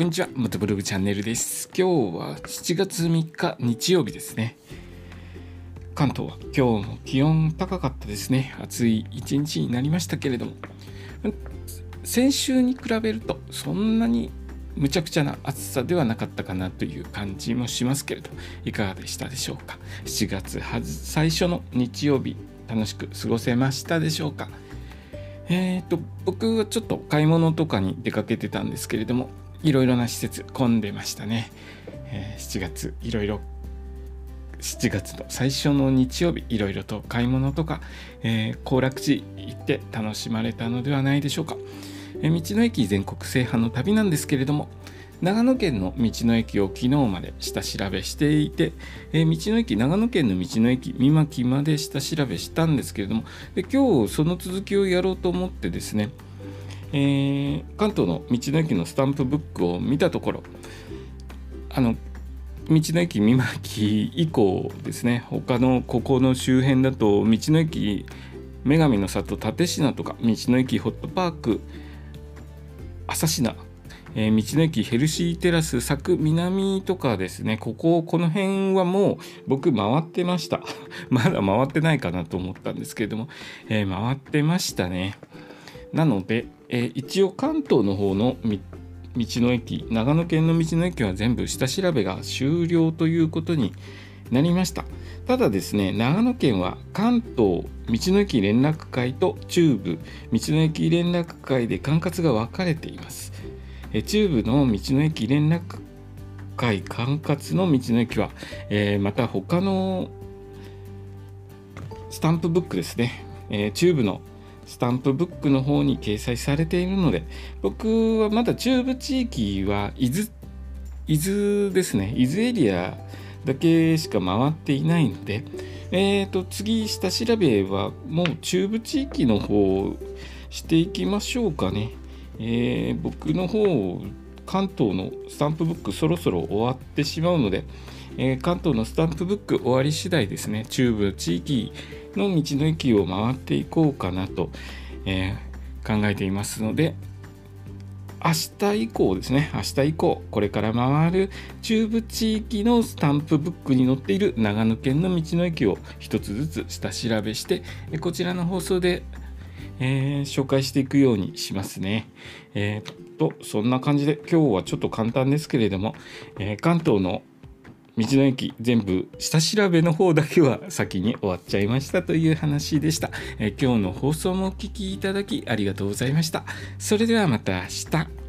こんにちは、元ブログチャンネルです。今日は7月3日日曜日ですね。関東は今日も気温高かったですね。暑い一日になりましたけれども、先週に比べるとそんなにむちゃくちゃな暑さではなかったかなという感じもしますけれど、いかがでしたでしょうか。7月最初の日曜日、楽しく過ごせましたでしょうか。えーと、僕はちょっと買い物とかに出かけてたんですけれども、いろいろな施設混んでましたね。えー、7月いろいろ7月の最初の日曜日いろいろと買い物とかえー、行楽地行って楽しまれたのではないでしょうか、えー、道の駅全国制覇の旅なんですけれども長野県の道の駅を昨日まで下調べしていて、えー、道の駅長野県の道の駅三巻まで下調べしたんですけれどもで今日その続きをやろうと思ってですねえー、関東の道の駅のスタンプブックを見たところあの道の駅三巻以降ですね他のここの周辺だと道の駅女神の里立科とか道の駅ホットパーク朝品、えー、道の駅ヘルシーテラス佐久南とかですねこここの辺はもう僕回ってました。まだ回ってないかなと思ったんですけれども、えー、回ってましたね。なのでえー、一応関東の方の道の駅長野県の道の駅は全部下調べが終了ということになりました。ただですね長野県は関東道の駅連絡会と中部道の駅連絡会で管轄が分かれています。え中部の道の駅連絡会管轄の道の駅は、えー、また他のスタンプブックですね、えー、中部のスタンプブックの方に掲載されているので僕はまだ中部地域は伊豆伊豆ですね。伊豆エリアだけしか回っていないので、えーと、次下調べはもう中部地域の方していきましょうかね、えー、僕の方関東のスタンプブックそろそろ終わってしまうので、えー、関東のスタンプブック終わり次第ですね。中部地域の道の駅を回っていこうかなと、えー、考えていますので明日以降ですね明日以降これから回る中部地域のスタンプブックに載っている長野県の道の駅を一つずつ下調べしてこちらの放送で、えー、紹介していくようにしますね。えー、とそんな感じで今日はちょっと簡単ですけれども、えー、関東の道の駅全部下調べの方だけは先に終わっちゃいましたという話でした。え今日の放送もお聴きいただきありがとうございました。それではまた明日。